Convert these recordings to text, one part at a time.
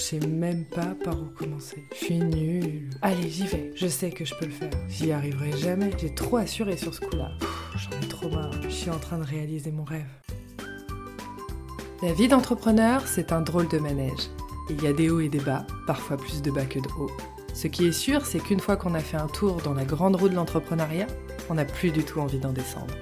Je sais même pas par où commencer. Je suis nulle. Allez, j'y vais. Je sais que je peux le faire. J'y arriverai jamais. J'ai trop assuré sur ce coup-là. J'en ai trop marre. Je suis en train de réaliser mon rêve. La vie d'entrepreneur, c'est un drôle de manège. Il y a des hauts et des bas, parfois plus de bas que de hauts. Ce qui est sûr, c'est qu'une fois qu'on a fait un tour dans la grande roue de l'entrepreneuriat, on n'a plus du tout envie d'en descendre.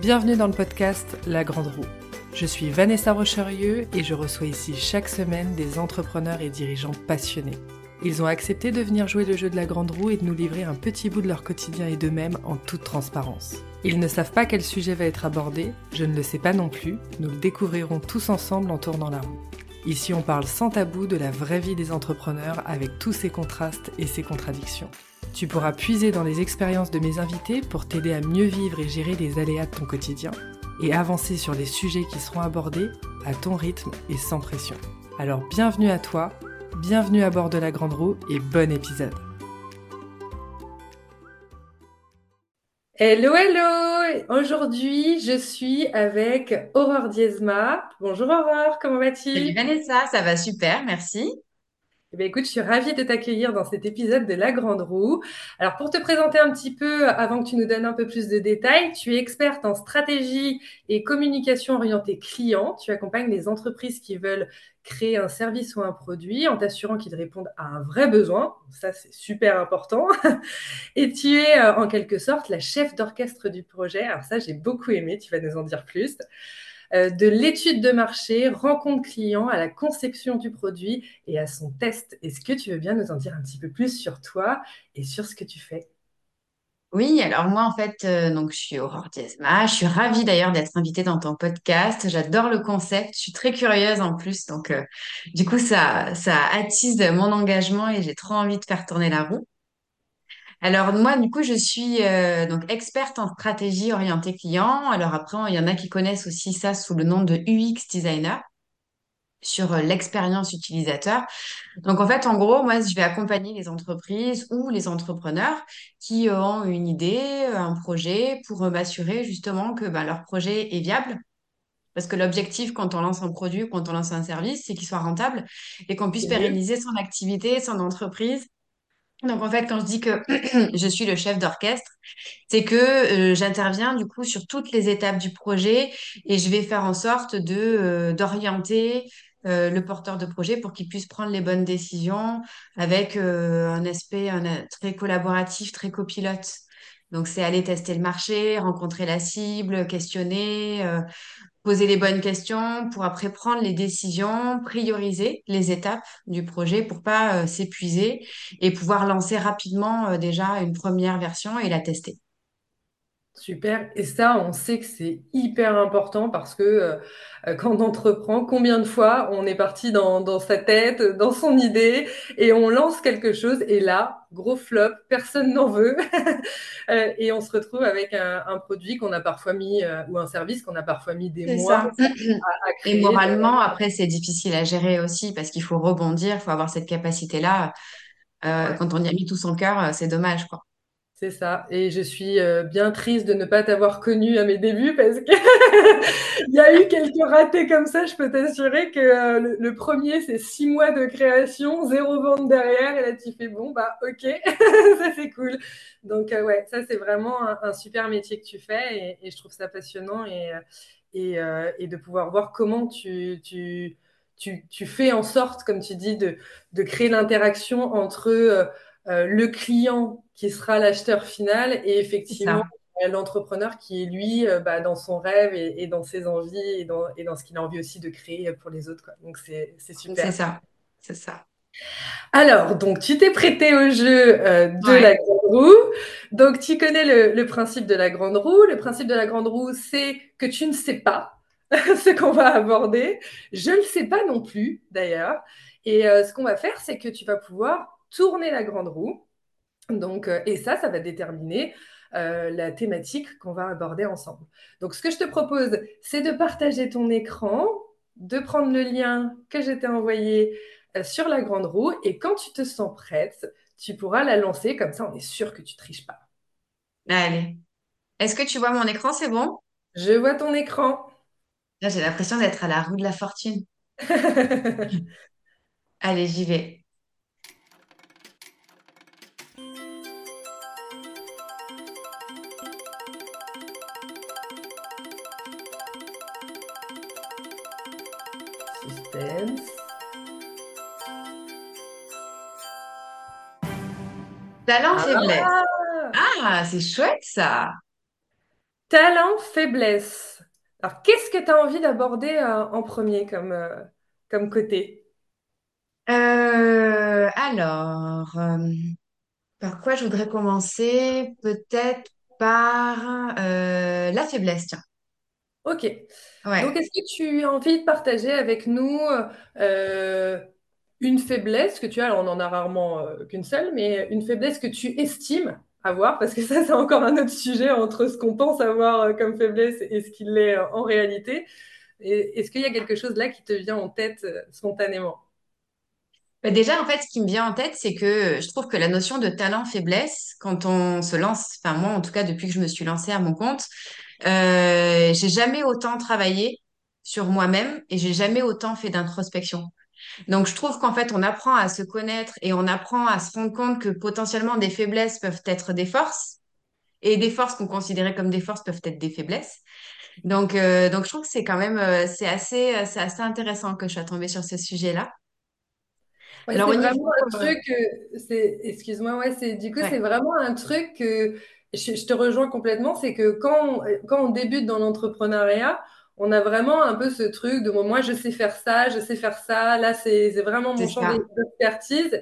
Bienvenue dans le podcast La Grande Roue. Je suis Vanessa Rocherieux et je reçois ici chaque semaine des entrepreneurs et dirigeants passionnés. Ils ont accepté de venir jouer le jeu de la grande roue et de nous livrer un petit bout de leur quotidien et d'eux-mêmes en toute transparence. Ils ne savent pas quel sujet va être abordé, je ne le sais pas non plus, nous le découvrirons tous ensemble en tournant la roue. Ici on parle sans tabou de la vraie vie des entrepreneurs avec tous ses contrastes et ses contradictions. Tu pourras puiser dans les expériences de mes invités pour t'aider à mieux vivre et gérer les aléas de ton quotidien et avancer sur les sujets qui seront abordés à ton rythme et sans pression. Alors bienvenue à toi, bienvenue à bord de la Grande Roue et bon épisode. Hello, hello Aujourd'hui, je suis avec Aurore Diezma. Bonjour Aurore, comment vas-tu? Salut Vanessa, ça va super, merci. Eh écoute, je suis ravie de t'accueillir dans cet épisode de La Grande Roue. Alors, pour te présenter un petit peu, avant que tu nous donnes un peu plus de détails, tu es experte en stratégie et communication orientée client. Tu accompagnes les entreprises qui veulent créer un service ou un produit en t'assurant qu'ils répondent à un vrai besoin. Ça, c'est super important. Et tu es euh, en quelque sorte la chef d'orchestre du projet. Alors ça, j'ai beaucoup aimé. Tu vas nous en dire plus. Euh, de l'étude de marché, rencontre client, à la conception du produit et à son test. Est-ce que tu veux bien nous en dire un petit peu plus sur toi et sur ce que tu fais? Oui, alors moi en fait, euh, donc je suis Aurore Diezma. Je suis ravie d'ailleurs d'être invitée dans ton podcast. J'adore le concept. Je suis très curieuse en plus, donc euh, du coup ça ça attise mon engagement et j'ai trop envie de faire tourner la roue. Alors moi du coup je suis euh, donc experte en stratégie orientée client. Alors après il y en a qui connaissent aussi ça sous le nom de UX designer sur euh, l'expérience utilisateur. Donc en fait, en gros, moi, je vais accompagner les entreprises ou les entrepreneurs qui ont une idée, un projet, pour m'assurer justement que ben, leur projet est viable. Parce que l'objectif, quand on lance un produit, quand on lance un service, c'est qu'il soit rentable et qu'on puisse pérenniser son activité, son entreprise. Donc en fait, quand je dis que je suis le chef d'orchestre, c'est que euh, j'interviens du coup sur toutes les étapes du projet et je vais faire en sorte de euh, d'orienter euh, le porteur de projet pour qu'il puisse prendre les bonnes décisions avec un aspect très collaboratif, très copilote. Donc c'est aller tester le marché, rencontrer la cible, questionner, poser les bonnes questions pour après prendre les décisions, prioriser les étapes du projet pour pas euh, s'épuiser et pouvoir lancer rapidement euh, déjà une première version et la tester. Super. Et ça, on sait que c'est hyper important parce que euh, euh, quand on entreprend, combien de fois on est parti dans, dans, sa tête, dans son idée, et on lance quelque chose, et là, gros flop, personne n'en veut, euh, et on se retrouve avec un, un produit qu'on a parfois mis, ou un service qu'on a parfois mis des mois à, à, créer. Et moralement, après, c'est difficile à gérer aussi parce qu'il faut rebondir, il faut avoir cette capacité-là. Quand on y a mis tout son cœur, c'est dommage, quoi. Ça. Et je suis euh, bien triste de ne pas t'avoir connu à mes débuts parce qu'il y a eu quelques ratés comme ça. Je peux t'assurer que euh, le, premier, c'est six mois de création, zéro vente derrière. Et là, tu fais bon, bah, ok, ça c'est cool. Donc, euh, ouais, ça c'est vraiment un, super métier que tu fais et, je trouve ça passionnant et, et, et, de pouvoir voir comment tu, tu, tu, tu, fais en sorte, comme tu dis, de, de créer l'interaction entre euh, le client qui sera l'acheteur final et effectivement l'entrepreneur qui est lui euh, bah, dans son rêve et, dans ses envies et dans, et dans ce qu'il a envie aussi de créer pour les autres. Quoi. Donc c'est super. C'est ça, c'est ça. Alors, donc tu t'es prêté au jeu euh, de la grande roue. Donc tu connais le, le, principe de la grande roue. Le principe de la grande roue, c'est que tu ne sais pas ce qu'on va aborder. Je ne le sais pas non plus, d'ailleurs. Et ce qu'on va faire, c'est que tu vas pouvoir tourner la grande roue. Donc, euh, et ça, ça va déterminer euh, la thématique qu'on va aborder ensemble. Donc, ce que je te propose, c'est de partager ton écran, de prendre le lien que je t'ai envoyé euh, sur la grande roue, et quand tu te sens prête, tu pourras la lancer, comme ça on est sûr que tu triches pas. Allez. Est-ce que tu vois mon écran, c'est bon? Je vois ton écran. Là, j'ai l'impression d'être à la roue de la fortune. Allez, j'y vais. Talent, faiblesse. Ah, Ah, c'est chouette ça. talent, faiblesse. Alors, qu'est-ce que tu as envie d'aborder euh, en premier comme, euh, comme côté? Euh, alors, euh, par quoi je voudrais commencer? Peut-être par euh, la faiblesse, tiens. Ok. Donc, est-ce que tu as envie de partager avec nous euh, une faiblesse que tu as, alors on en a rarement euh, qu'une seule, mais une faiblesse que tu estimes avoir, parce que ça, c'est encore un autre sujet entre ce qu'on pense avoir euh, comme faiblesse et ce qu'il est euh, en réalité. Est-ce qu'il y a quelque chose là qui te vient en tête spontanément? Bah, déjà, en fait, ce qui me vient en tête, c'est que je trouve que la notion de talent-faiblesse, quand on se lance, enfin moi en tout cas depuis que je me suis lancée à mon compte, j'ai jamais autant travaillé sur moi-même et j'ai jamais autant fait d'introspection. Donc je trouve qu'en fait, on apprend à se connaître et on apprend à se rendre compte que potentiellement des faiblesses peuvent être des forces et des forces qu'on considérait comme des forces peuvent être des faiblesses. Donc, euh, donc je trouve que c'est quand même, euh, c'est assez, euh, c'est assez intéressant que je sois tombée sur ce sujet-là. Ouais, Alors c'est vraiment niveau, un truc, euh, c'est, excuse-moi, ouais, c'est, du coup, c'est vraiment un truc que je, je te rejoins complètement, c'est que quand on, quand on débute dans l'entrepreneuriat, on a vraiment un peu ce truc de moi, je sais faire ça, je sais faire ça, là, c'est c'est vraiment mon champ d'expertise.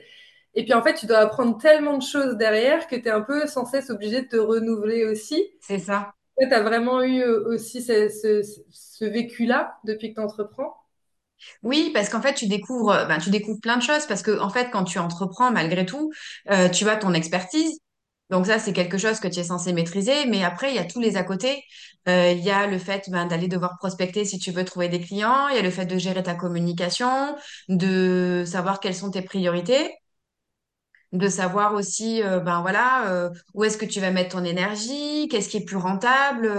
Et puis, en fait, tu dois apprendre tellement de choses derrière que tu es un peu sans cesse obligé de te renouveler aussi. C'est ça. Tu as vraiment eu euh, aussi ce, ce, ce vécu-là depuis que tu entreprends. Oui, parce qu'en fait, tu découvres, euh, ben, tu découvres plein de choses parce que, en fait, quand tu entreprends, malgré tout, euh, tu as ton expertise. Donc ça, c'est quelque chose que tu es censé maîtriser. Mais après, il y a tous les à côté. Euh, il y a le fait ben, d'aller devoir prospecter si tu veux trouver des clients. Il y a le fait de gérer ta communication, de savoir quelles sont tes priorités. de savoir aussi euh, ben voilà euh, où est-ce que tu vas mettre ton énergie, qu'est-ce qui est plus rentable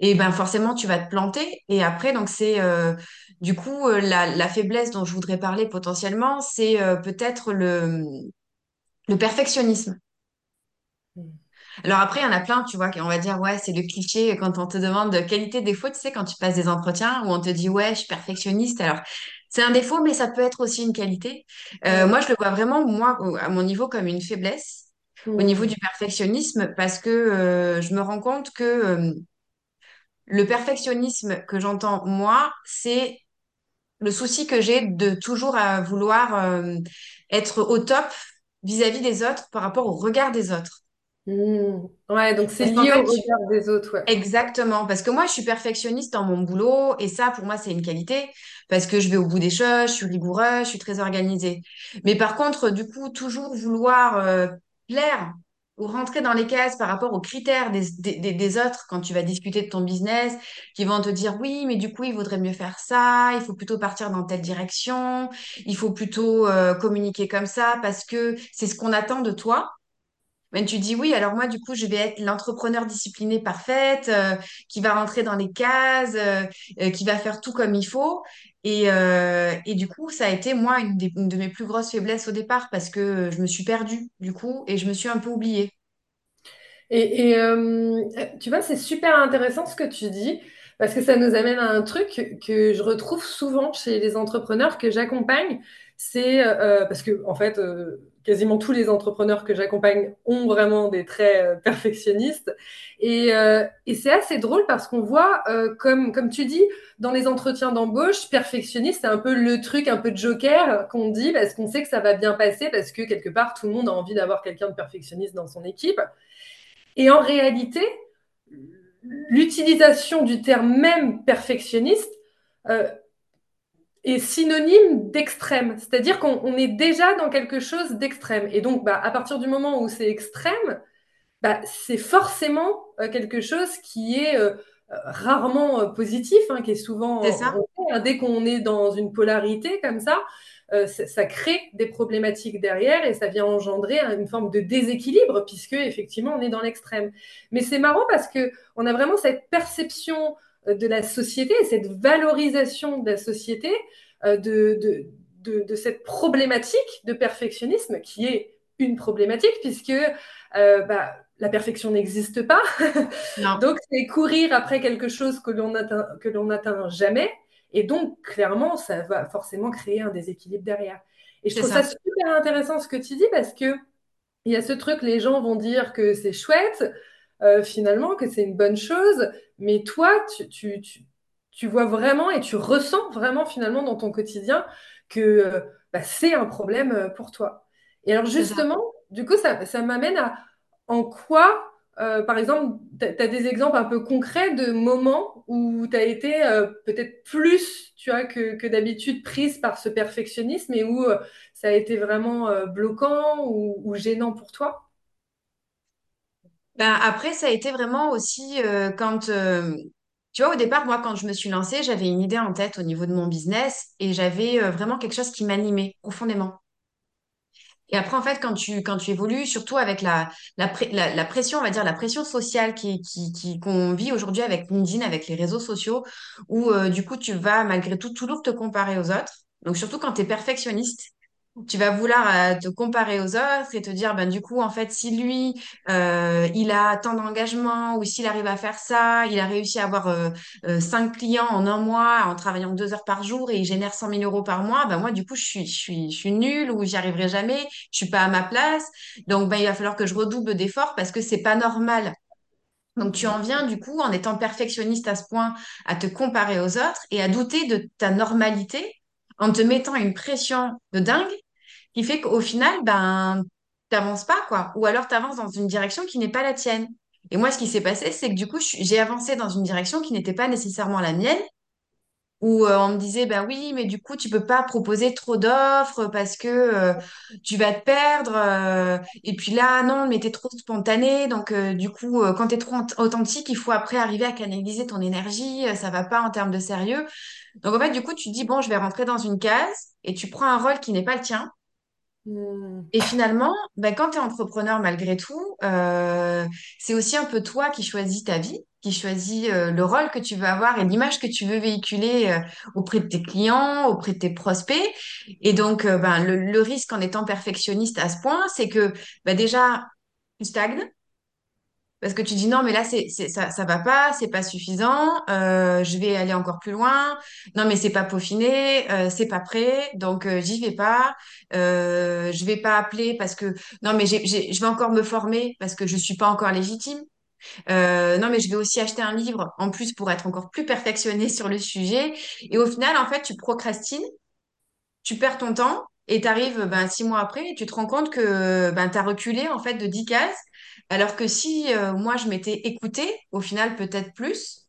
et ben forcément tu vas te planter et après donc c'est du coup la, faiblesse dont je voudrais parler potentiellement c'est peut-être le perfectionnisme. Alors après il y en a plein tu vois on va dire ouais c'est le cliché quand on te demande de qualité défaut tu sais quand tu passes des entretiens où on te dit ouais je suis perfectionniste alors c'est un défaut mais ça peut être aussi une qualité. Euh, moi je le vois vraiment moi à mon niveau comme une faiblesse au niveau Mm. du perfectionnisme parce que euh, je me rends compte que euh, le perfectionnisme que j'entends moi, c'est le souci que j'ai de toujours à vouloir être au top vis-à-vis des autres par rapport au regard des autres. Mm. Ouais, donc c'est lié au regard des autres, ouais. exactement, parce que moi, je suis perfectionniste dans mon boulot et ça, pour moi, c'est une qualité parce que je vais au bout des choses, je suis rigoureuse, je suis très organisée. Mais par contre, du coup, toujours vouloir euh, plaire ou rentrer dans les cases par rapport aux critères des, des, des- des autres quand tu vas discuter de ton business, qui vont te dire oui, mais du coup, il vaudrait mieux faire ça, il faut plutôt partir dans telle direction, il faut plutôt euh, communiquer comme ça parce que c'est ce qu'on attend de toi. Mais tu dis oui, alors moi, du coup, je vais être l'entrepreneur discipliné parfaite, euh, qui va rentrer dans les cases, euh, euh, qui va faire tout comme il faut. Et, et du coup, ça a été, moi, une, de mes plus grosses faiblesses au départ parce que je me suis perdue, du coup, et je me suis un peu oubliée. Et, et, tu vois, c'est super intéressant ce que tu dis, parce que ça nous amène à un truc que je retrouve souvent chez les entrepreneurs que j'accompagne. C'est parce que, en fait, quasiment tous les entrepreneurs que j'accompagne ont vraiment des traits euh, perfectionnistes. Et, euh, et c'est assez drôle parce qu'on voit, euh, comme, comme tu dis, dans les entretiens d'embauche, perfectionniste, c'est un peu le truc, un peu de joker qu'on dit, parce qu'on sait que ça va bien passer, parce que quelque part, tout le monde a envie d'avoir quelqu'un de perfectionniste dans son équipe. Et en réalité, l'utilisation du terme même perfectionniste est synonyme d'extrême. C'est-à-dire qu'on on est déjà dans quelque chose d'extrême. Et donc, bah, à partir du moment où c'est extrême, bah, c'est forcément euh, quelque chose qui est euh, rarement euh, positif, hein, qui est C'est souvent, ça? on sait, hein, dès qu'on est dans une polarité comme ça, euh, ça, ça crée des problématiques derrière et ça vient engendrer une forme de déséquilibre puisque effectivement on est dans l'extrême. Mais c'est marrant parce que on a vraiment cette perception de la société et cette valorisation de la société euh, de, de de, cette problématique de perfectionnisme qui est une problématique puisque euh, bah, la perfection n'existe pas. donc, c'est courir après quelque chose que l'on atteint, que l'on n'atteint jamais. Et donc, clairement, ça va forcément créer un déséquilibre derrière. Et je trouve ça. super intéressant ce que tu dis parce que il y a ce truc, les gens vont dire que c'est chouette, euh, finalement, que c'est une bonne chose, mais toi, tu, tu, vois vraiment et tu ressens vraiment finalement dans ton quotidien que bah, c'est un problème euh, pour toi. Et alors justement, du coup, ça, ça m'amène à en quoi euh, par exemple, tu as, des exemples un peu concrets de moments où tu as été euh, peut-être plus tu vois, que, d'habitude prise par ce perfectionnisme et où euh, ça a été vraiment bloquant ou, gênant pour toi? Ben, Après, ça a été vraiment aussi quand, tu vois, au départ, moi, quand je me suis lancée, j'avais une idée en tête au niveau de mon business et j'avais vraiment quelque chose qui m'animait profondément. Et après, en fait, quand tu, évolues, surtout avec la, la, pression, on va dire, la pression sociale qui, qui, qu'on vit aujourd'hui avec LinkedIn, avec les réseaux sociaux, où euh, du coup, tu vas malgré tout toujours te comparer aux autres. Donc, surtout quand tu es perfectionniste, tu vas vouloir euh, te comparer aux autres et te dire, ben, du coup, en fait, si lui, euh, il a tant d'engagement ou s'il arrive à faire ça, il a réussi à avoir euh, cinq clients en un mois en travaillant deux heures par jour et il génère 100 000 euros par mois, ben, moi, du coup, je suis, je suis, je suis nulle ou j'y arriverai jamais, je suis pas à ma place. Donc, ben, il va falloir que je redouble d'efforts parce que c'est pas normal. Donc, tu en viens, du coup, en étant perfectionniste à ce point, à te comparer aux autres et à douter de ta normalité en te mettant une pression de dingue qui fait qu'au final, ben, t'avances pas, quoi. Ou alors tu avances dans une direction qui n'est pas la tienne. Et moi, ce qui s'est passé, c'est que du coup, j'ai avancé dans une direction qui n'était pas nécessairement la mienne, où euh, on me disait, ben oui, mais du coup, tu peux pas proposer trop d'offres parce que euh, tu vas te perdre. euh, et puis là, non, mais t'es trop spontané. Donc, du coup, quand t'es trop authentique, il faut après arriver à canaliser ton énergie. ça va pas en termes de sérieux. Donc, en fait, du coup, tu dis, bon, je vais rentrer dans une case et tu prends un rôle qui n'est pas le tien. Hmm. Et finalement, ben, quand tu es entrepreneur malgré tout, euh, c'est aussi un peu toi qui choisis ta vie, qui choisis euh, le rôle que tu veux avoir et l'image que tu veux véhiculer euh, auprès de tes clients, auprès de tes prospects. Et donc, euh, ben, le, risque en étant perfectionniste à ce point, c'est que ben, déjà, tu stagnes parce que tu dis non, mais là, c'est, ça, ça va pas, c'est pas suffisant, euh, je vais aller encore plus loin. Non, mais c'est pas peaufiné, euh, c'est pas prêt, donc euh, j'y vais pas. Euh, je vais pas appeler parce que non, mais je vais encore me former parce que je suis pas encore légitime. Non, mais je vais aussi acheter un livre en plus pour être encore plus perfectionné sur le sujet. Et au final, en fait, tu procrastines, tu perds ton temps et tu arrives ben, six mois après et tu te rends compte que ben, tu as reculé en fait de 10 cases alors que si euh, moi, je m'étais écoutée, au final, peut-être plus,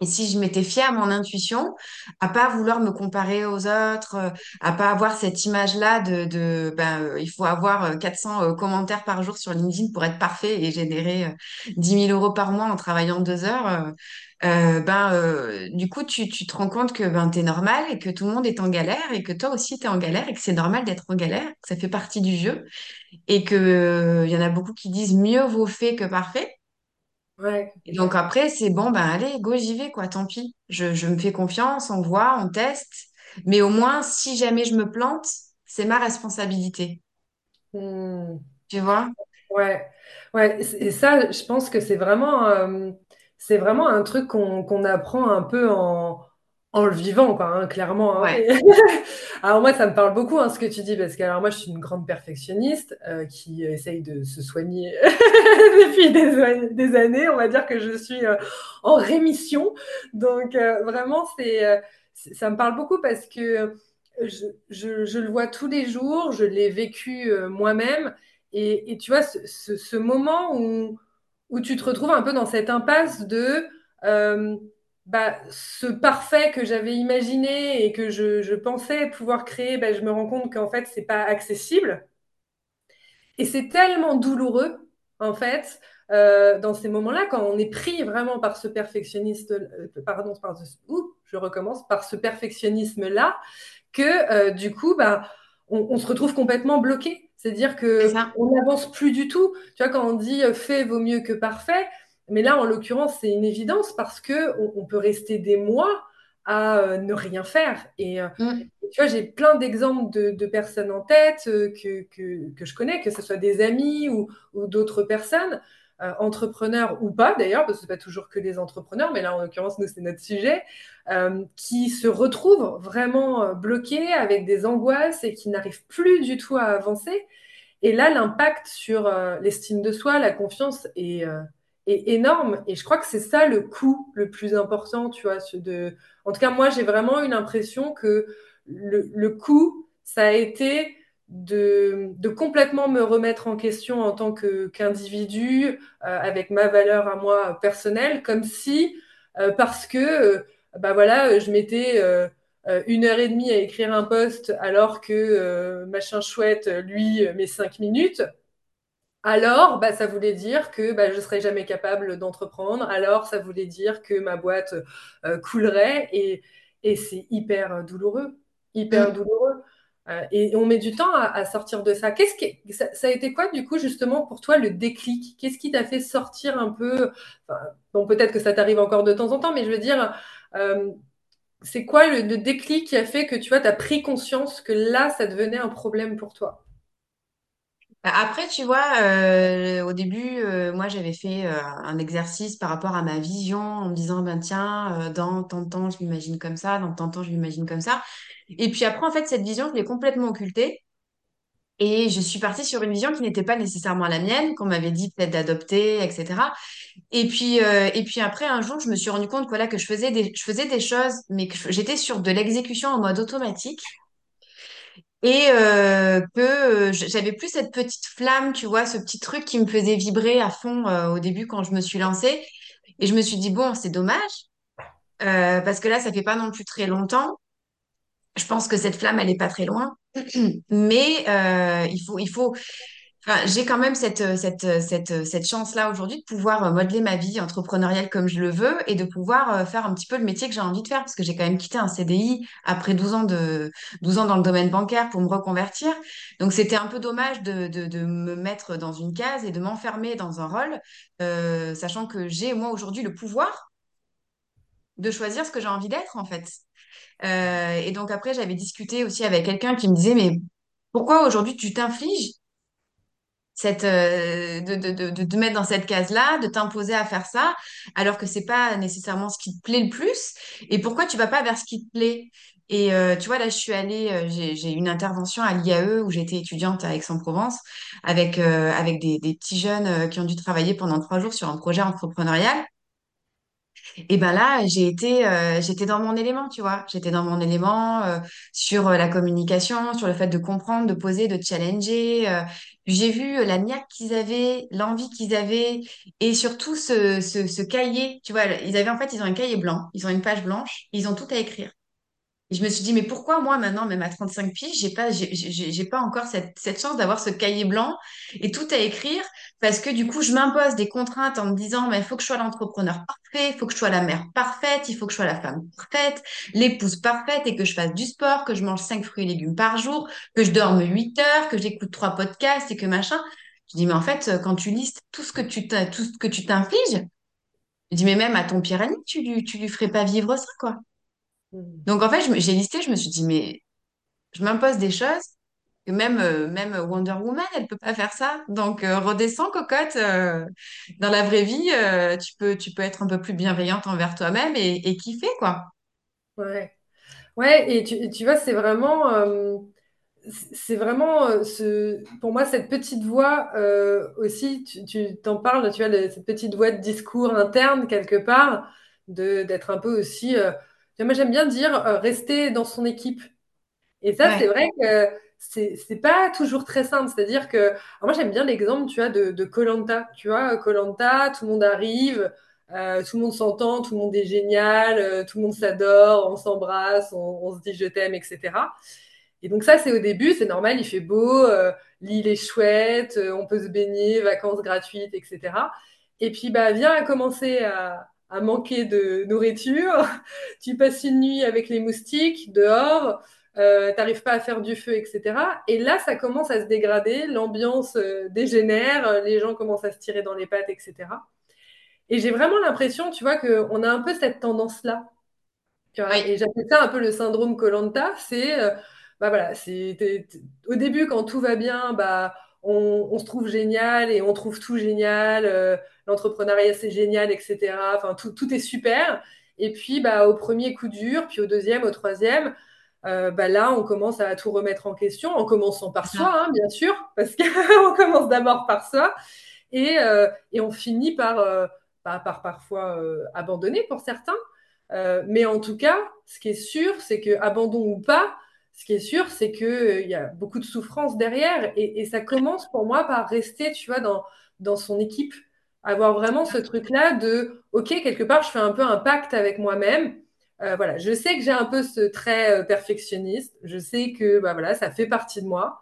et si je m'étais fiée à mon intuition, à pas vouloir me comparer aux autres, euh, à pas avoir cette image-là de, de ben, euh, il faut avoir 400 commentaires par jour sur LinkedIn pour être parfait et générer 10 000 euros par mois en travaillant deux heures, ben, du coup, tu, te rends compte que ben, tu es normal et que tout le monde est en galère et que toi aussi, tu es en galère et que c'est normal d'être en galère, que ça fait partie du jeu et que euh, il y en a beaucoup qui disent mieux vaut fait que parfait. Ouais. Et donc après, c'est bon, ben allez, go, j'y vais, quoi, tant pis. Je, je me fais confiance, on voit, on teste. Mais au moins, si jamais je me plante, c'est ma responsabilité. Hmm. Tu vois? Ouais. Ouais. Et ça, je pense que c'est vraiment, euh, c'est vraiment un truc qu'on qu'on apprend un peu en, en le vivant, quoi, hein, clairement. hein. Ouais. Alors moi, ça me parle beaucoup hein, ce que tu dis, parce que alors moi, je suis une grande perfectionniste euh, qui essaye de se soigner depuis des, des années. On va dire que je suis euh, en rémission. Donc euh, vraiment, c'est, euh, ça me parle beaucoup parce que je, je- je le vois tous les jours, je l'ai vécu euh, moi-même. Et, et tu vois, ce, ce- ce moment où, où tu te retrouves un peu dans cette impasse de... bah, ce parfait que j'avais imaginé et que je, je pensais pouvoir créer, bah, je me rends compte qu'en fait, c'est pas accessible. Et c'est tellement douloureux, en fait, euh, dans ces moments-là, quand on est pris vraiment par ce perfectionniste, euh, pardon, par ce, ouh, je recommence, par ce perfectionnisme-là, que euh, du coup, bah, on, on se retrouve complètement bloqué. C'est-à-dire C'est que on n'avance plus du tout. Tu vois, quand on dit fait vaut mieux que parfait, mais là, en l'occurrence, c'est une évidence parce que on, on peut rester des mois à euh, ne rien faire. Et, euh, Mm. tu vois, j'ai plein d'exemples de, personnes en tête euh, que, que, je connais, que ce soit des amis ou, ou d'autres personnes, entrepreneurs ou pas d'ailleurs, parce que ce n'est pas toujours que des entrepreneurs, mais là en l'occurrence, nous, c'est notre sujet, qui se retrouvent vraiment bloqués avec des angoisses et qui n'arrivent plus du tout à avancer. Et là, l'impact sur l'estime de soi, la confiance est, est, énorme. Et je crois que c'est ça le coût le plus important, tu vois. De... En tout cas, moi, j'ai vraiment eu l'impression que le, le coût, ça a été de, de, complètement me remettre en question en tant qu'individu, euh, avec ma valeur à moi personnelle, comme si, euh, parce que, euh, bah voilà, je mettais une heure et demie à écrire un post alors que machin chouette, lui, met cinq minutes. Alors, bah, ça voulait dire que bah, je ne serais jamais capable d'entreprendre. Alors, ça voulait dire que ma boîte coulerait. Et, et c'est hyper douloureux hyper mm. douloureux. Euh, et on met du temps à, sortir de ça. Qu'est-ce qui, ça, a été quoi, du coup, justement, pour toi, le déclic? Qu'est-ce qui t'a fait sortir un peu Bon, peut-être que ça t'arrive encore de temps en temps, mais je veux dire, euh, c'est quoi le, déclic qui a fait que, tu vois, tu as pris conscience que là, ça devenait un problème pour toi? Bah, après, tu vois, euh, au début, moi, j'avais fait un exercice par rapport à ma vision en me disant, ben tiens, dans tant de temps, je m'imagine comme ça, dans tant de temps, je m'imagine comme ça. Et puis après, en fait, cette vision, je l'ai complètement occultée. Et je suis partie sur une vision qui n'était pas nécessairement la mienne, qu'on m'avait dit peut-être d'adopter, etc. Et puis, euh, et puis après, un jour, je me suis rendu compte voilà, que je faisais des, je faisais des choses, mais que j'étais sur de l'exécution en mode automatique. Et euh, que euh, j'avais plus cette petite flamme, tu vois, ce petit truc qui me faisait vibrer à fond au début quand je me suis lancée. Et je me suis dit, bon, c'est dommage, parce que là, ça fait pas non plus très longtemps je pense que cette flamme, elle n'est pas très loin. Mais euh, il faut, il faut. J'ai quand même cette, cette, cette, cette chance-là aujourd'hui de pouvoir modeler ma vie entrepreneuriale comme je le veux et de pouvoir euh, faire un petit peu le métier que j'ai envie de faire parce que j'ai quand même quitté un CDI après 12 ans, de, 12 ans dans le domaine bancaire pour me reconvertir. Donc, c'était un peu dommage de, me mettre dans une case et de m'enfermer dans un rôle, euh, sachant que j'ai, moi, aujourd'hui, le pouvoir de choisir ce que j'ai envie d'être, en fait. Euh, et donc après, j'avais discuté aussi avec quelqu'un qui me disait, mais pourquoi aujourd'hui tu t'infliges cette, euh, de, de, de, te mettre dans cette case-là, de t'imposer à faire ça, alors que c'est pas nécessairement ce qui te plaît le plus, et pourquoi tu vas pas vers ce qui te plaît? Et euh, tu vois, là, je suis allée, j'ai eu une intervention à l'IAE où j'étais étudiante à Aix-en-Provence avec, avec des, des petits jeunes qui ont dû travailler pendant trois jours sur un projet entrepreneurial. Et ben là, j'ai été, euh, j'étais dans mon élément, tu vois. J'étais dans mon élément euh, sur euh, la communication, sur le fait de comprendre, de poser, de challenger. J'ai vu la niaque qu'ils avaient, l'envie qu'ils avaient, et surtout ce, ce, ce cahier. Tu vois, ils avaient en fait, ils ont un cahier blanc, ils ont une page blanche, ils ont tout à écrire. Et je me suis dit, mais pourquoi moi maintenant, même à 35 piges, j'ai pas, j'ai pas encore cette, cette chance d'avoir ce cahier blanc et tout à écrire parce que du coup, je m'impose des contraintes en me disant, mais il faut que je sois l'entrepreneur parfait, il faut que je sois la mère parfaite, il faut que je sois la femme parfaite, l'épouse parfaite et que je fasse du sport, que je mange 5 fruits et légumes par jour, que je dorme 8 heures, que j'écoute trois podcasts et que machin. Je dis, mais en fait, quand tu listes tout ce que tu tout ce que tu t'infliges, je dis, mais même à ton pire ennemi, tu lui, tu lui ferais pas vivre ça, quoi. Mm. Donc en fait, j'ai listé, je me suis dit, mais je m'impose des choses que même, euh, même Wonder Woman, elle peut pas faire ça. Donc euh, redescends, cocotte. Euh, dans la vraie vie, tu peux, tu peux être un peu plus bienveillante envers toi-même et, et kiffer, quoi. Ouais. Ouais, et tu, tu vois, c'est vraiment, c'est vraiment ce, pour moi cette petite voix aussi, tu, tu t'en parles, tu vois, cette petite voix de discours interne quelque part, de, d'être un peu aussi moi, j'aime bien dire euh, rester dans son équipe. Et ça, c'est vrai que c'est, pas toujours très simple. C'est-à-dire que, moi, j'aime bien l'exemple, tu vois, de Colanta. tu vois, Colanta, tout le monde arrive, euh, tout le monde s'entend, tout le monde est génial, euh, tout le monde s'adore, on s'embrasse, on, se dit je t'aime, etc. Et donc ça, c'est au début, c'est normal, il fait beau, l'île est chouette, on peut se baigner, vacances gratuites, etc. Et puis, bah, vient à commencer à, à manquer de nourriture, tu passes une nuit avec les moustiques dehors, euh, t'arrives pas à faire du feu, etc. Et là, ça commence à se dégrader, l'ambiance euh, dégénère, les gens commencent à se tirer dans les pattes, etc. Et j'ai vraiment l'impression, tu vois, qu'on a un peu cette tendance-là. Et j'appelle ça un peu le syndrome Colanta. C'est, euh, bah voilà, c'est au début quand tout va bien, bah on, se trouve génial et on trouve tout génial. Euh, l'entrepreneuriat c'est génial, etc. Enfin tout, tout est super. Et puis bah au premier coup dur, puis au deuxième, au troisième, euh, bah là, on commence à tout remettre en question, en commençant par soi, hein, bien sûr, parce qu'on commence d'abord par soi, et, et on finit par, par, par parfois abandonner pour certains. Euh, mais en tout cas, ce qui est sûr, c'est que abandon ou pas, ce qui est sûr, c'est qu'il euh, y a beaucoup de souffrance derrière. Et, ça commence pour moi par rester, tu vois, dans, dans son équipe. Avoir vraiment ce truc-là de, OK, quelque part, je fais un peu un pacte avec moi-même. Euh, voilà, je sais que j'ai un peu ce trait perfectionniste. Je sais que bah, voilà, ça fait partie de moi.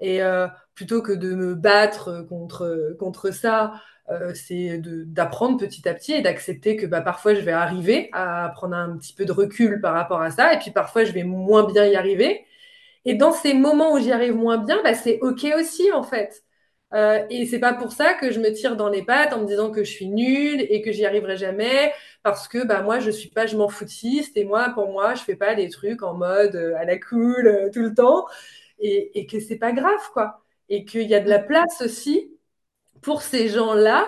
Et plutôt que de me battre contre, contre ça, euh, c'est d'apprendre petit à petit et d'accepter que bah, parfois je vais arriver à prendre un petit peu de recul par rapport à ça, et puis parfois je vais moins bien y arriver. Et dans ces moments où j'y arrive moins bien, bah, c'est OK aussi en fait. Euh, et c'est pas pour ça que je me tire dans les pattes en me disant que je suis nulle et que j'y arriverai jamais, parce que bah, moi je suis pas je m'en foutiste et moi pour moi je fais pas des trucs en mode euh, à la cool euh, tout le temps et, que c'est pas grave quoi. Et qu'il y a de la place aussi pour ces gens-là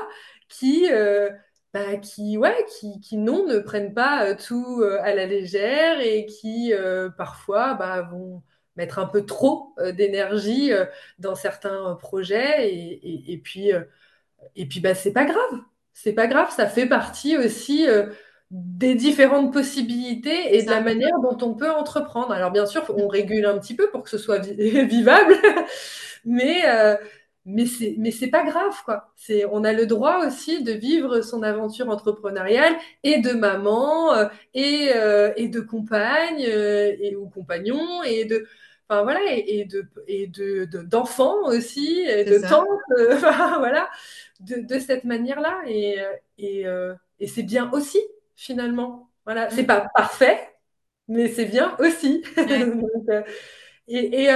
qui, euh, bah, qui, ouais, qui, qui, non, ne prennent pas tout à la légère et qui, parfois, bah, vont mettre un peu trop d'énergie dans certains projets. Et, et, puis, et puis bah, c'est pas grave. C'est pas grave, ça fait partie aussi des différentes possibilités et de la manière dont on peut entreprendre. Alors bien sûr, on régule un petit peu pour que ce soit vivable, mais, mais c'est mais c'est pas grave quoi. C'est on a le droit aussi de vivre son aventure entrepreneuriale et de maman euh, et euh, et de compagne euh, et ou compagnon et de enfin voilà et, de et de d'enfants aussi et de tantes voilà de, de cette manière-là et et, et c'est bien aussi finalement. Voilà, c'est pas parfait mais c'est bien aussi. et, et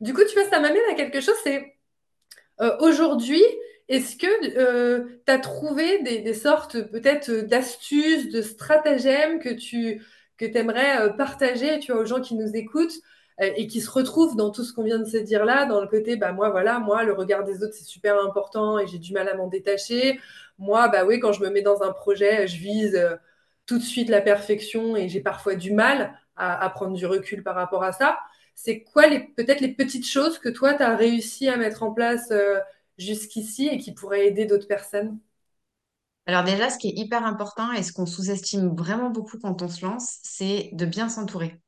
du coup, tu vois, ça m'amène à quelque chose, c'est euh, aujourd'hui, est-ce que euh, tu as trouvé des, sortes peut-être d'astuces, de stratagèmes que tu que aimerais euh, partager tu vois, aux gens qui nous écoutent et qui se retrouvent dans tout ce qu'on vient de se dire là, dans le côté, bah moi voilà, moi le regard des autres c'est super important et j'ai du mal à m'en détacher. Moi, bah oui, quand je me mets dans un projet, je vise tout de suite la perfection et j'ai parfois du mal à, à, prendre du recul par rapport à ça c'est quoi les peut-être les petites choses que toi, tu as réussi à mettre en place euh, jusqu'ici et qui pourraient aider d'autres personnes? Alors déjà, ce qui est hyper important et ce qu'on sous-estime vraiment beaucoup quand on se lance, c'est de bien s'entourer.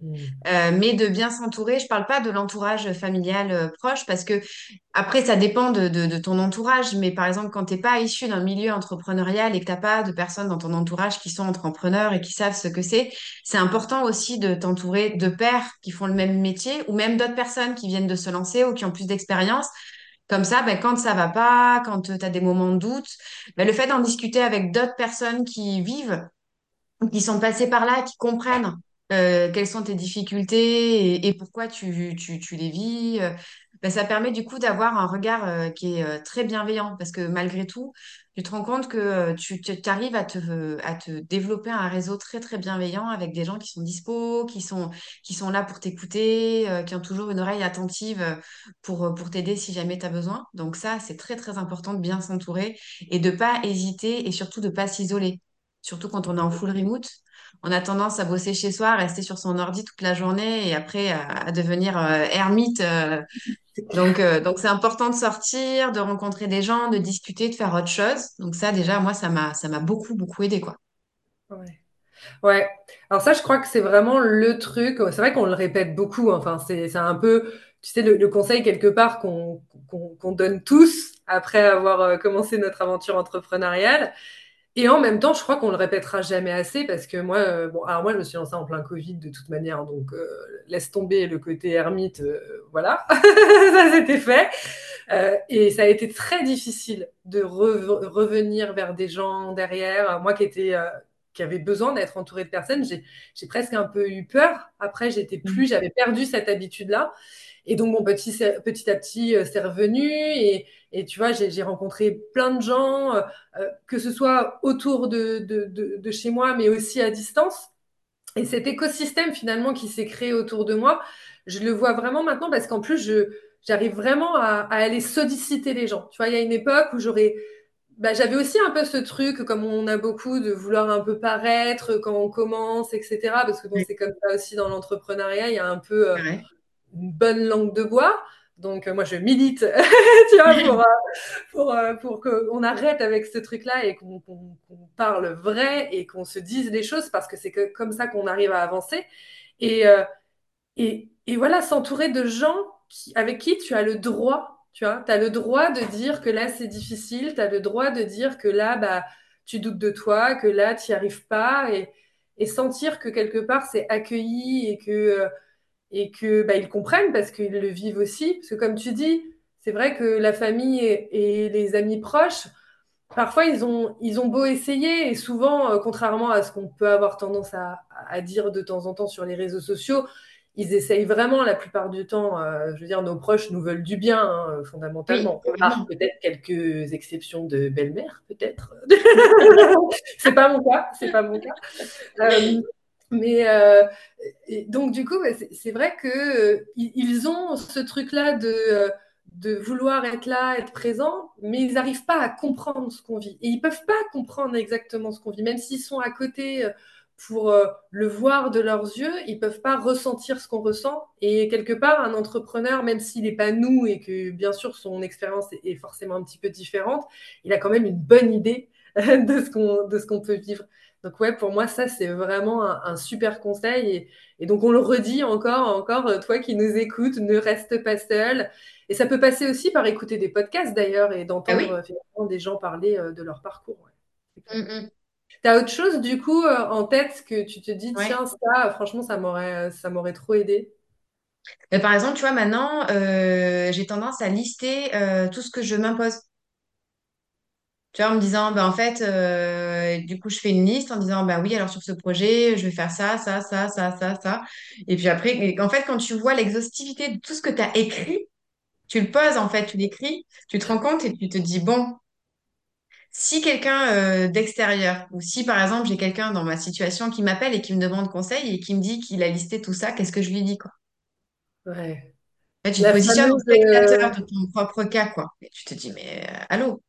Mm. Euh, mais de bien s'entourer, je parle pas de l'entourage familial euh, proche parce que après ça dépend de, ton entourage, mais par exemple quand t'es pas issu d'un milieu entrepreneurial et que t'as pas de personnes dans ton entourage qui sont entrepreneurs et qui savent ce que c'est, c'est important aussi de t'entourer de pairs qui font le même métier ou même d'autres personnes qui viennent de se lancer ou qui ont plus d'expérience. Comme ça, ben, quand ça va pas, quand tu as des moments de doute, ben, le fait d'en discuter avec d'autres personnes qui vivent, qui sont passées par là, qui comprennent euh, quelles sont tes difficultés et, pourquoi tu, tu, tu, les vis. Ben, ça permet du coup d'avoir un regard euh, qui est très bienveillant parce que malgré tout, tu te rends compte que tu, tu arrives à te, à te développer un réseau très très bienveillant avec des gens qui sont dispo, qui sont, qui sont là pour t'écouter, qui ont toujours une oreille attentive pour, pour t'aider si jamais tu as besoin. Donc ça, c'est très très important de bien s'entourer et de pas hésiter et surtout de pas s'isoler. Surtout quand on est en full remote, on a tendance à bosser chez soi, à rester sur son ordi toute la journée et après à, devenir euh, ermite. Euh. donc, euh, donc c'est important de sortir, de rencontrer des gens, de discuter, de faire autre chose. Donc ça, déjà, moi, ça m'a, ça m'a beaucoup, beaucoup aidé, quoi. Ouais. Ouais. Alors ça, je crois que c'est vraiment le truc. C'est vrai qu'on le répète beaucoup. Enfin, c'est, un peu, tu sais, le, conseil quelque part qu'on, qu'on donne tous après avoir commencé notre aventure entrepreneuriale. Et en même temps, je crois qu'on le répétera jamais assez parce que moi, euh, bon, alors moi, je me suis lancée en plein Covid de toute manière, donc euh, laisse tomber le côté ermite, euh, voilà, ça c'était fait. et ça a été très difficile de revenir vers des gens derrière. Moi qui étais qui avait besoin d'être entourée de personnes. J'ai presque un peu eu peur. Après, j'étais plus, mm. j'avais perdu cette habitude-là. Et donc, petit, petit à petit, euh, c'est revenu. Et, et, tu vois, j'ai rencontré plein de gens, euh, euh, que ce soit autour de, de, de, chez moi, mais aussi à distance. Et cet écosystème, finalement, qui s'est créé autour de moi, je le vois vraiment maintenant parce qu'en plus, j'arrive vraiment à, à, aller solliciter les gens. Tu vois, il y a une époque où j'aurais bah, j'avais aussi un peu ce truc, comme on a beaucoup, de vouloir un peu paraître quand on commence, etc. Parce que bon, c'est comme ça aussi dans l'entrepreneuriat, il y a un peu euh, une bonne langue de bois. Donc euh, moi, je milite, tu vois, pour, euh, pour, pour qu'on arrête avec ce truc-là et qu'on parle vrai et qu'on se dise les choses parce que c'est comme ça qu'on arrive à avancer. Et, et, et voilà, s'entourer de gens avec qui tu as le droit tu vois, tu as le droit de dire que là, c'est difficile, tu as le droit de dire que là, bah, tu doutes de toi, que là, tu n'y arrives pas, et, et, sentir que quelque part, c'est accueilli et que, euh, et que bah, ils comprennent parce qu'ils le vivent aussi. Parce que comme tu dis, c'est vrai que la famille et, les amis proches, parfois, ils ont, ils ont beau essayer, et souvent, euh, contrairement à ce qu'on peut avoir tendance à, à, dire de temps en temps sur les réseaux sociaux, ils essayent vraiment la plupart du temps. Euh, je veux dire, nos proches nous veulent du bien, hein, fondamentalement. peut-être quelques exceptions de belle-mère, peut-être. c'est pas mon cas, c'est pas mon cas. Euh, mais euh, donc du coup, c'est vrai que ils ont ce truc-là de de vouloir être là, être présent, mais ils n'arrivent pas à comprendre ce qu'on vit. Et ils peuvent pas comprendre exactement ce qu'on vit, même s'ils sont à côté pour euh, le voir de leurs yeux, ils peuvent pas ressentir ce qu'on ressent. Et quelque part, un entrepreneur, même s'il n'est pas nous et que bien sûr son expérience est forcément un petit peu différente, il a quand même une bonne idée de ce qu'on peut vivre. Donc ouais, pour moi ça c'est vraiment un, super conseil et, donc on le redit encore, encore, euh, toi qui nous écoutes, ne reste pas seul. Et ça peut passer aussi par écouter des podcasts d'ailleurs et d'entendre ah des gens parler euh, de leur parcours. Tu as autre chose du coup euh, en tête que tu te dis, tiens, ça, franchement, ça m'aurait, ça m'aurait trop aidé? Mais par exemple, tu vois, maintenant, euh, j'ai tendance à lister euh, tout ce que je m'impose. Tu vois, en me disant, bah, en fait, du coup, je fais une liste en disant, bah oui, alors sur ce projet, je vais faire ça, ça, ça, ça, ça, ça. Et puis après, en fait, quand tu vois l'exhaustivité de tout ce que tu as écrit, tu le poses, en fait, tu l'écris, tu te rends compte et tu te dis, bon, si quelqu'un euh, d'extérieur, ou si par exemple j'ai quelqu'un dans ma situation qui m'appelle et qui me demande conseil et qui me dit qu'il a listé tout ça, qu'est-ce que je lui dis quoi? Ouais. tu te positionnes en spectateur de ton propre cas, quoi. Et tu te dis, mais euh, allô?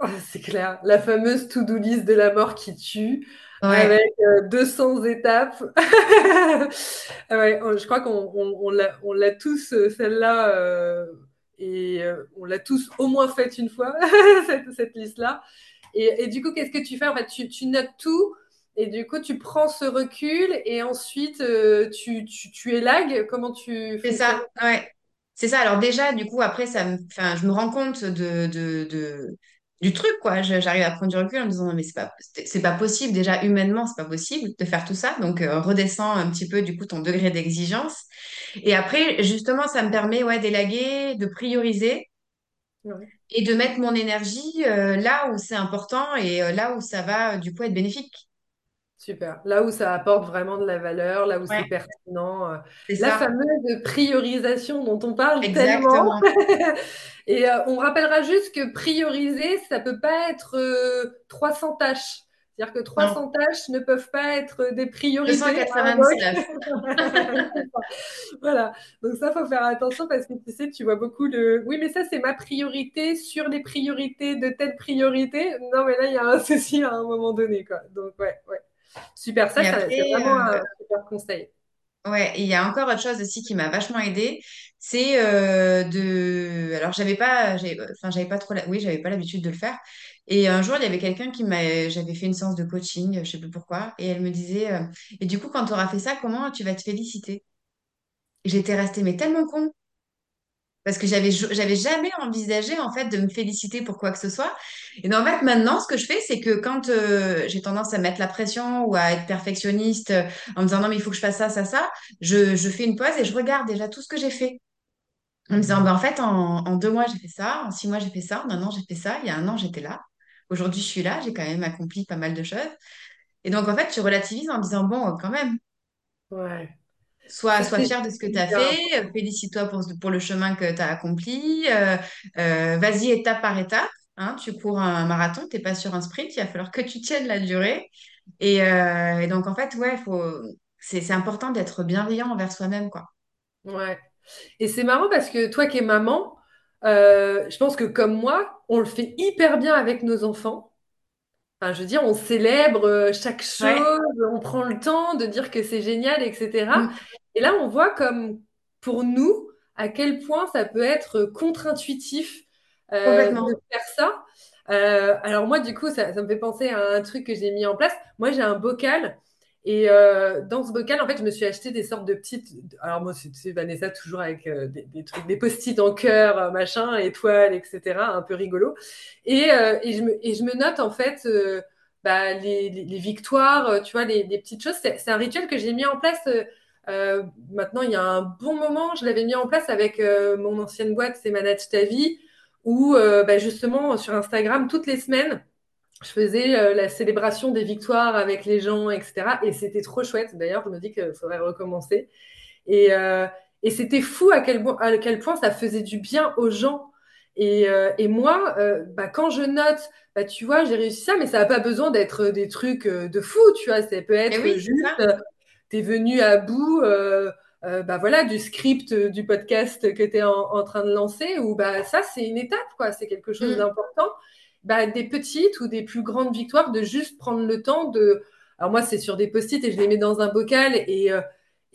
Oh, C'est clair. La fameuse to-do list de la mort qui tue, avec 200 euh, étapes. ouais, je crois qu'on on, l'a tous, celle-là, et on l'a tous au moins faite une fois, cette, cette liste-là. Et, du coup, qu'est-ce que tu fais? En fait, tu, notes tout. Et du coup, tu prends ce recul et ensuite euh, tu, tu, tu élagues. Comment tu fais ça Ouais. C'est ça. Alors déjà, du coup, après, ça me, je me rends compte de, de, de du truc, quoi. J'arrive à prendre du recul en me disant, non, mais c'est pas, c'est pas possible. Déjà, humainement, c'est pas possible de faire tout ça. Donc, euh, redescends un petit peu, du coup, ton degré d'exigence. Et après, justement, ça me permet, ouais, d'élaguer, de prioriser et de mettre mon énergie euh, là où c'est important et euh, là où ça va du coup être bénéfique. Super. Là où ça apporte vraiment de la valeur, là où c'est pertinent. la fameuse priorisation dont on parle tellement. et on rappellera juste que prioriser, ça peut pas être 300 tâches. C'est-à-dire que 300 tâches ne peuvent pas être des priorités. 299. voilà. Donc ça, faut faire attention parce que tu sais, tu vois beaucoup de... Oui, mais ça, c'est ma priorité sur les priorités de telle priorité. Non, mais là, il y a un souci à un moment donné. Quoi. Donc, ouais, ouais. Super. Ça, c'est vraiment un euh, super conseil. Ouais, il y a encore autre chose aussi qui m'a vachement aidée, c'est euh, de. Alors, j'avais pas, enfin, j'avais pas trop, oui, j'avais pas l'habitude de le faire, et un jour, il y avait quelqu'un qui m'a, j'avais fait une séance de coaching, je sais plus pourquoi, et elle me disait, euh, et du coup, quand tu auras fait ça, comment tu vas te féliciter? Et j'étais restée, mais tellement con. Parce que j'avais, j'avais jamais envisagé, en fait, de me féliciter pour quoi que ce soit. Et donc, en fait, maintenant, ce que je fais, c'est que quand euh, j'ai tendance à mettre la pression ou à être perfectionniste euh, en me disant, non, mais il faut que je fasse ça, ça, ça, je, je fais une pause et je regarde déjà tout ce que j'ai fait. En me disant, ben, en fait, en, en deux mois, j'ai fait ça, en six mois, j'ai fait ça, en un an, j'ai fait ça, il y a un an, j'étais là. Aujourd'hui, je suis là, j'ai quand même accompli pas mal de choses. Et donc, en fait, tu relativises en disant, bon, quand même, Ouais. Sois, sois fier de ce que tu as fait, euh, félicite-toi pour, pour le chemin que tu as accompli, euh, euh, vas-y étape par étape. Hein, tu cours un marathon, tu n'es pas sur un sprint, il va falloir que tu tiennes la durée. Et, euh, et donc, en fait, ouais, faut, c'est, c'est important d'être bienveillant envers soi-même, quoi. Ouais. Et c'est marrant parce que toi qui es maman, je pense que comme moi, on le fait hyper bien avec nos enfants. Enfin, je veux dire, on célèbre euh, chaque Ouais. chose, on prend le temps de dire que c'est génial, etc. Mm. Et là, on voit comme pour nous, à quel point ça peut être contre-intuitif euh, de faire ça. Euh, alors moi, du coup, ça, ça me fait penser à un truc que j'ai mis en place. Moi, j'ai un bocal. Et euh, dans ce bocal, en fait, je me suis acheté des sortes de petites. Alors moi, c'est Vanessa toujours avec euh, des, trucs, des post-it en cœur, euh, machin, étoiles, etc. Un peu rigolo. Et, et, je me, et je me note en fait bah, les, les, victoires, tu vois, les, petites choses. C'est un rituel que j'ai mis en place maintenant il y a un bon moment. Je l'avais mis en place avec mon ancienne boîte, c'est Manage ta vie, où bah, justement sur Instagram, toutes les semaines, je faisais euh, la célébration des victoires avec les gens, etc. Et c'était trop chouette. D'ailleurs, je me dis qu'il faudrait recommencer. Et, euh, et c'était fou à quel, à quel point ça faisait du bien aux gens. Et, euh, et moi, euh, bah, quand je note, bah, tu vois, j'ai réussi ça, mais ça n'a pas besoin d'être des trucs euh, de fou, tu vois. Ça peut Et être oui, juste, ça. euh, tu es venu à bout bah, voilà, du script du podcast que tu es en, en, train de lancer, ou bah, ça, c'est une étape, quoi. C'est quelque chose Mm. d'important. Bah, des petites ou des plus grandes victoires, de juste prendre le temps de... Alors moi, c'est sur des post-it et je les mets dans un bocal et... Euh,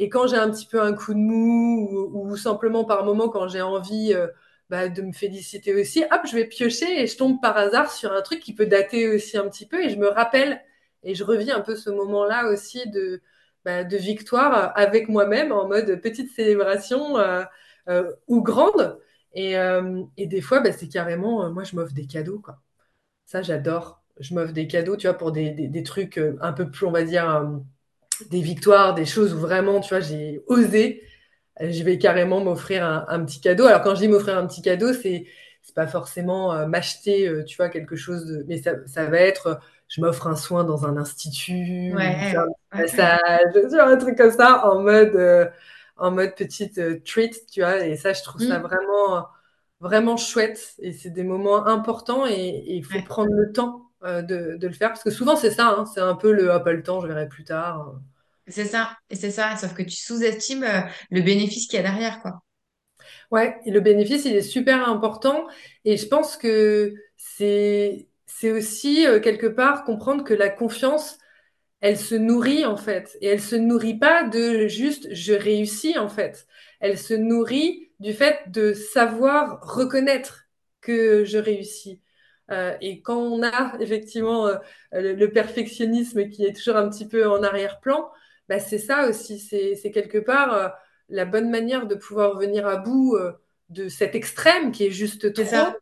quand j'ai un petit peu un coup de mou ou, simplement par moment quand j'ai envie euh, bah, de me féliciter aussi, hop, je vais piocher et je tombe par hasard sur un truc qui peut dater aussi un petit peu et je me rappelle et je revis un peu ce moment-là aussi de, bah, victoire avec moi-même en mode petite célébration euh, ou grande. Et, des fois, c'est carrément, moi, je m'offre des cadeaux, quoi. Ça, j'adore. Je m'offre des cadeaux, tu vois, pour des, des, des trucs euh, un peu plus, on va dire, euh, des victoires, des choses où vraiment, tu vois, j'ai osé. Euh, Je vais carrément m'offrir un, un petit cadeau. Alors, quand je dis m'offrir un petit cadeau, c'est c'est pas forcément euh, m'acheter, euh, tu vois, quelque chose de... Mais ça, ça va être, je m'offre un soin dans un institut, Ouais, un ouais. massage, un truc comme ça, en mode, euh, en mode petite treat, tu vois. Et ça, je trouve ça Mm. vraiment, vraiment chouette. Et c'est des moments importants et il faut Ouais. prendre le temps euh, de, de le faire. Parce que souvent, c'est ça, hein, c'est un peu le, ah, pas le temps, je verrai plus tard. C'est ça, et c'est ça, sauf que tu sous-estimes euh, le bénéfice qu'il y a derrière, quoi. Ouais, et le bénéfice, il est super important. Et je pense que c'est, c'est aussi, euh, quelque part, comprendre que la confiance, elle se nourrit, en fait. Et elle se nourrit pas de juste je réussis, en fait. Elle se nourrit du fait de savoir reconnaître que je réussis. Euh, et quand on a effectivement euh, le, le perfectionnisme qui est toujours un petit peu en arrière-plan, bah, c'est ça aussi. C'est, quelque part euh, la bonne manière de pouvoir venir à bout de cet extrême qui est juste trop, ça.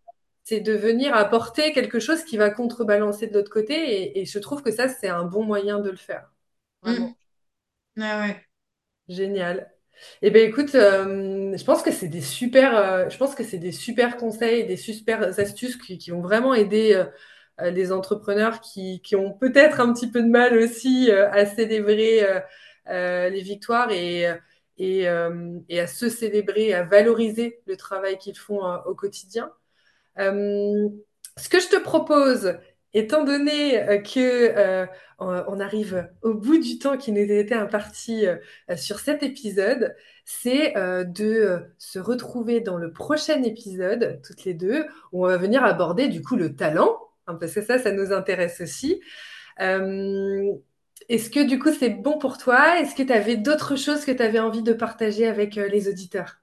c'est de venir apporter quelque chose qui va contrebalancer de l'autre côté. Et, et je trouve que ça, c'est un bon moyen de le faire. Mm. Ouais. Génial. Eh bien, écoute, euh, je pense que c'est des super, euh, je pense que c'est des super conseils, des super astuces qui, qui ont vraiment aidé euh, les entrepreneurs qui, qui ont peut-être un petit peu de mal aussi à célébrer les victoires et, et, et à se célébrer, à valoriser le travail qu'ils font au quotidien. Ce que je te propose, étant donné euh, que euh, on arrive au bout du temps qui nous était imparti euh, sur cet épisode, c'est euh, de se retrouver dans le prochain épisode, toutes les deux, où on va venir aborder du coup le talent, hein, parce que ça, ça nous intéresse aussi. Est-ce que du coup c'est bon pour toi? Est-ce que tu avais d'autres choses que tu avais envie de partager avec les auditeurs?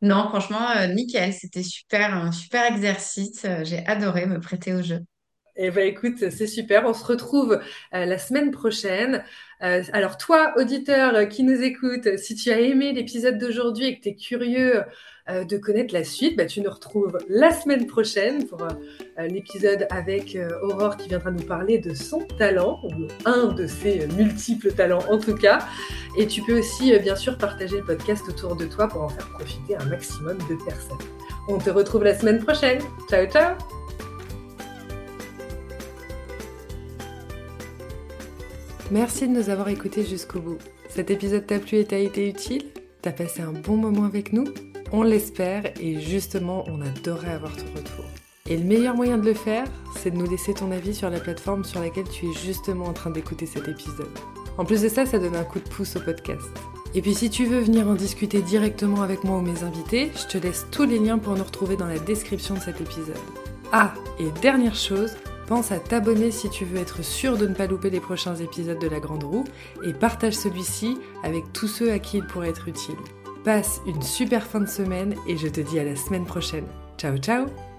Non, franchement, nickel, c'était super, un super exercice. j'ai adoré me prêter au jeu. Eh ben écoute, c'est super. On se retrouve euh, la semaine prochaine. Euh, alors toi, auditeur euh, qui nous écoute, si tu as aimé l'épisode d'aujourd'hui et que tu es curieux de connaître la suite, bah, tu nous retrouves la semaine prochaine pour l'épisode avec Aurore qui viendra nous parler de son talent, ou un de ses multiples talents en tout cas. Et tu peux aussi, bien sûr, partager le podcast autour de toi pour en faire profiter un maximum de personnes. On te retrouve la semaine prochaine. Ciao, ciao Merci de nous avoir écoutés jusqu'au bout. Cet épisode t'a plu et t'a été utile? T'as passé un bon moment avec nous? On l'espère et justement, on adorerait avoir ton retour. Et le meilleur moyen de le faire, c'est de nous laisser ton avis sur la plateforme sur laquelle tu es justement en train d'écouter cet épisode. En plus de ça, ça donne un coup de pouce au podcast. Et puis si tu veux venir en discuter directement avec moi ou mes invités, je te laisse tous les liens pour nous retrouver dans la description de cet épisode. Ah, et dernière chose, à t'abonner si tu veux être sûr de ne pas louper les prochains épisodes de La Grande Roue et partage celui-ci avec tous ceux à qui il pourrait être utile. Passe une super fin de semaine et je te dis à la semaine prochaine. Ciao ciao